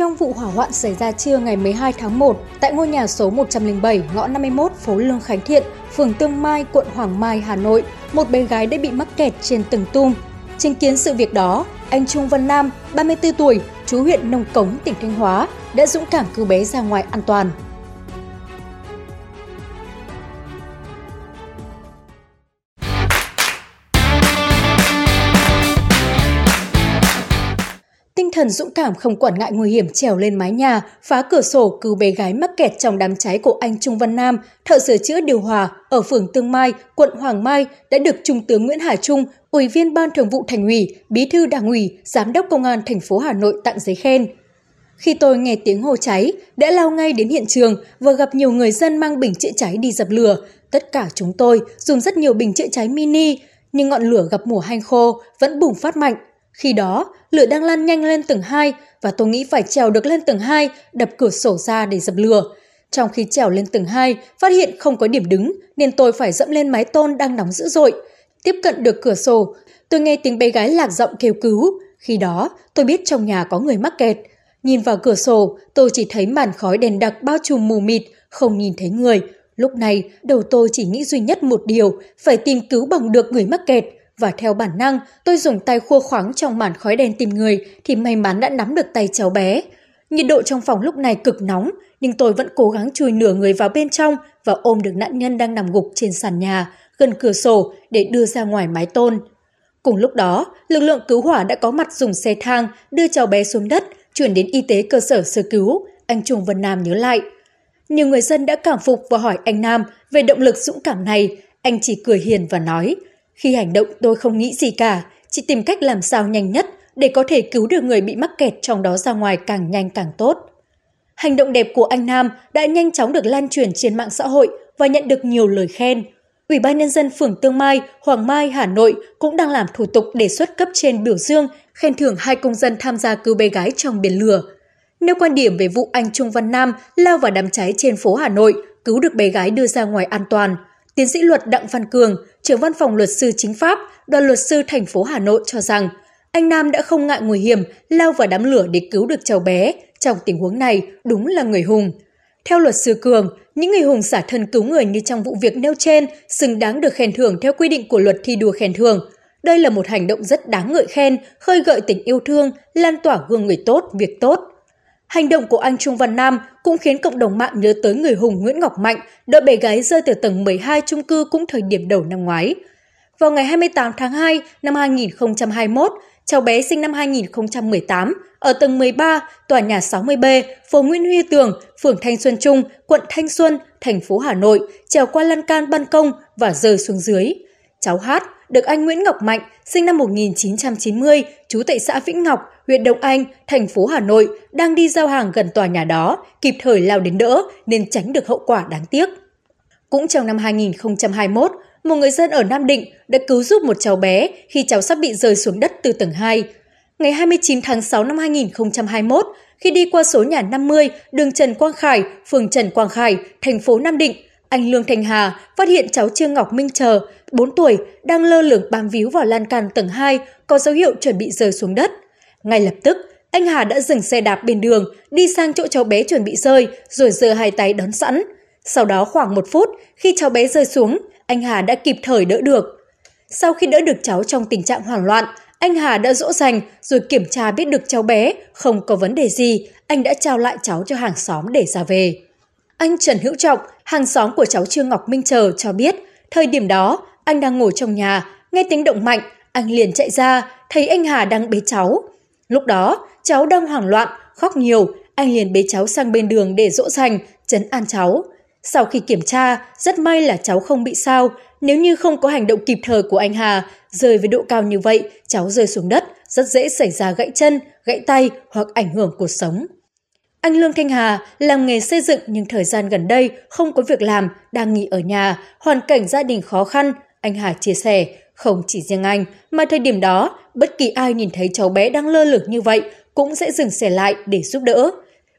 Trong vụ hỏa hoạn xảy ra trưa ngày 12 tháng 1 tại ngôi nhà số 107 ngõ 51 phố Lương Khánh Thiện, phường Tương Mai, quận Hoàng Mai, Hà Nội, một bé gái đã bị mắc kẹt trên tầng tung. Chứng kiến sự việc đó, anh Trung Văn Nam, 34 tuổi, chú huyện Nông Cống, tỉnh Thanh Hóa, đã dũng cảm cứu bé ra ngoài an toàn. Thần dũng cảm không quản ngại nguy hiểm trèo lên mái nhà, phá cửa sổ cứu bé gái mắc kẹt trong đám cháy của anh Trung Văn Nam, thợ sửa chữa điều hòa ở phường Tương Mai, quận Hoàng Mai đã được Trung tướng Nguyễn Hải Trung, Ủy viên Ban Thường vụ Thành ủy, Bí thư Đảng ủy, Giám đốc Công an thành phố Hà Nội tặng giấy khen. Khi tôi nghe tiếng hô cháy, đã lao ngay đến hiện trường và gặp nhiều người dân mang bình chữa cháy đi dập lửa. Tất cả chúng tôi dùng rất nhiều bình chữa cháy mini, nhưng ngọn lửa gặp mùa hanh khô vẫn bùng phát mạnh. Khi đó, lửa đang lan nhanh lên tầng 2 và tôi nghĩ phải trèo được lên tầng 2, đập cửa sổ ra để dập lửa. Trong khi trèo lên tầng 2, phát hiện không có điểm đứng nên tôi phải dẫm lên mái tôn đang nóng dữ dội. Tiếp cận được cửa sổ, tôi nghe tiếng bé gái lạc giọng kêu cứu. Khi đó, tôi biết trong nhà có người mắc kẹt. Nhìn vào cửa sổ, tôi chỉ thấy màn khói đèn đặc bao trùm mù mịt, không nhìn thấy người. Lúc này, đầu tôi chỉ nghĩ duy nhất một điều, phải tìm cứu bằng được người mắc kẹt. Và theo bản năng, tôi dùng tay khua khoáng trong màn khói đen tìm người thì may mắn đã nắm được tay cháu bé. Nhiệt độ trong phòng lúc này cực nóng, nhưng tôi vẫn cố gắng chui nửa người vào bên trong và ôm được nạn nhân đang nằm gục trên sàn nhà, gần cửa sổ để đưa ra ngoài mái tôn. Cùng lúc đó, lực lượng cứu hỏa đã có mặt dùng xe thang đưa cháu bé xuống đất, chuyển đến y tế cơ sở sơ cứu, anh Trung Vân Nam nhớ lại. Nhiều người dân đã cảm phục và hỏi anh Nam về động lực dũng cảm này, anh chỉ cười hiền và nói, khi hành động tôi không nghĩ gì cả, chỉ tìm cách làm sao nhanh nhất để có thể cứu được người bị mắc kẹt trong đó ra ngoài càng nhanh càng tốt. Hành động đẹp của anh Nam đã nhanh chóng được lan truyền trên mạng xã hội và nhận được nhiều lời khen. Ủy ban Nhân dân phường Tương Mai, Hoàng Mai, Hà Nội cũng đang làm thủ tục đề xuất cấp trên biểu dương, khen thưởng hai công dân tham gia cứu bé gái trong biển lửa. Nếu quan điểm về vụ anh Trung Văn Nam lao vào đám cháy trên phố Hà Nội, cứu được bé gái đưa ra ngoài an toàn, tiến sĩ luật Đặng Văn Cường, trưởng văn phòng luật sư chính pháp, đoàn luật sư thành phố Hà Nội cho rằng anh Nam đã không ngại nguy hiểm lao vào đám lửa để cứu được cháu bé. Trong tình huống này, đúng là người hùng. Theo luật sư Cường, những người hùng xả thân cứu người như trong vụ việc nêu trên xứng đáng được khen thưởng theo quy định của luật thi đua khen thưởng. Đây là một hành động rất đáng ngợi khen, khơi gợi tình yêu thương, lan tỏa gương người tốt, việc tốt. Hành động của anh Trung Văn Nam cũng khiến cộng đồng mạng nhớ tới người hùng Nguyễn Ngọc Mạnh đợi bé gái rơi từ tầng 12 chung cư cũng thời điểm đầu năm ngoái. Vào ngày 28 tháng 2 năm 2021, cháu bé sinh năm 2018 ở tầng 13, tòa nhà 60B, phố Nguyễn Huy Tường, phường Thanh Xuân Trung, quận Thanh Xuân, thành phố Hà Nội, trèo qua lan can ban công và rơi xuống dưới. Cháu Hát được anh Nguyễn Ngọc Mạnh, sinh năm 1990, trú tại xã Vĩnh Ngọc, huyện Đông Anh, thành phố Hà Nội, đang đi giao hàng gần tòa nhà đó, kịp thời lao đến đỡ nên tránh được hậu quả đáng tiếc. Cũng trong năm 2021, một người dân ở Nam Định đã cứu giúp một cháu bé khi cháu sắp bị rơi xuống đất từ tầng 2. Ngày 29 tháng 6 năm 2021, khi đi qua số nhà 50, đường Trần Quang Khải, phường Trần Quang Khải, thành phố Nam Định, anh Lương Thành Hà phát hiện cháu Trương Ngọc Minh Chờ, 4 tuổi, đang lơ lửng bám víu vào lan can tầng 2, có dấu hiệu chuẩn bị rơi xuống đất. Ngay lập tức, anh Hà đã dừng xe đạp bên đường, đi sang chỗ cháu bé chuẩn bị rơi, rồi giơ hai tay đón sẵn. Sau đó khoảng một phút, khi cháu bé rơi xuống, anh Hà đã kịp thời đỡ được. Sau khi đỡ được cháu trong tình trạng hoảng loạn, anh Hà đã dỗ dành rồi kiểm tra biết được cháu bé không có vấn đề gì, anh đã trao lại cháu cho hàng xóm để ra về. Anh Trần Hữu Trọng, hàng xóm của cháu Trương Ngọc Minh Chờ cho biết, thời điểm đó anh đang ngồi trong nhà, nghe tiếng động mạnh, anh liền chạy ra, thấy anh Hà đang bế cháu. Lúc đó, cháu đang hoảng loạn, khóc nhiều, anh liền bế cháu sang bên đường để dỗ dành, chấn an cháu. Sau khi kiểm tra, rất may là cháu không bị sao, nếu như không có hành động kịp thời của anh Hà, rơi với độ cao như vậy, cháu rơi xuống đất, rất dễ xảy ra gãy chân, gãy tay hoặc ảnh hưởng cuộc sống. Anh Lương Thanh Hà làm nghề xây dựng nhưng thời gian gần đây không có việc làm, đang nghỉ ở nhà, hoàn cảnh gia đình khó khăn. Anh Hà chia sẻ, không chỉ riêng anh, mà thời điểm đó, bất kỳ ai nhìn thấy cháu bé đang lơ lửng như vậy cũng sẽ dừng xe lại để giúp đỡ.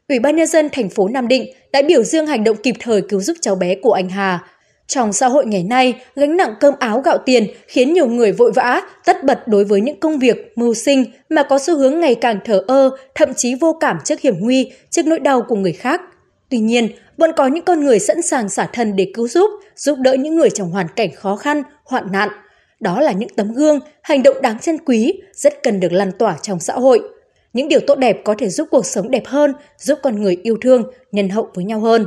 Ủy ban nhân dân thành phố Nam Định đã biểu dương hành động kịp thời cứu giúp cháu bé của anh Hà. Trong xã hội ngày nay, gánh nặng cơm áo gạo tiền khiến nhiều người vội vã, tất bật đối với những công việc, mưu sinh mà có xu hướng ngày càng thờ ơ, thậm chí vô cảm trước hiểm nguy, trước nỗi đau của người khác. Tuy nhiên, vẫn có những con người sẵn sàng xả thân để cứu giúp, giúp đỡ những người trong hoàn cảnh khó khăn, hoạn nạn. Đó là những tấm gương, hành động đáng trân quý, rất cần được lan tỏa trong xã hội. Những điều tốt đẹp có thể giúp cuộc sống đẹp hơn, giúp con người yêu thương, nhân hậu với nhau hơn.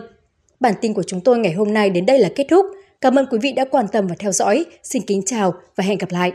Bản tin của chúng tôi ngày hôm nay đến đây là kết thúc. Cảm ơn quý vị đã quan tâm và theo dõi. Xin kính chào và hẹn gặp lại.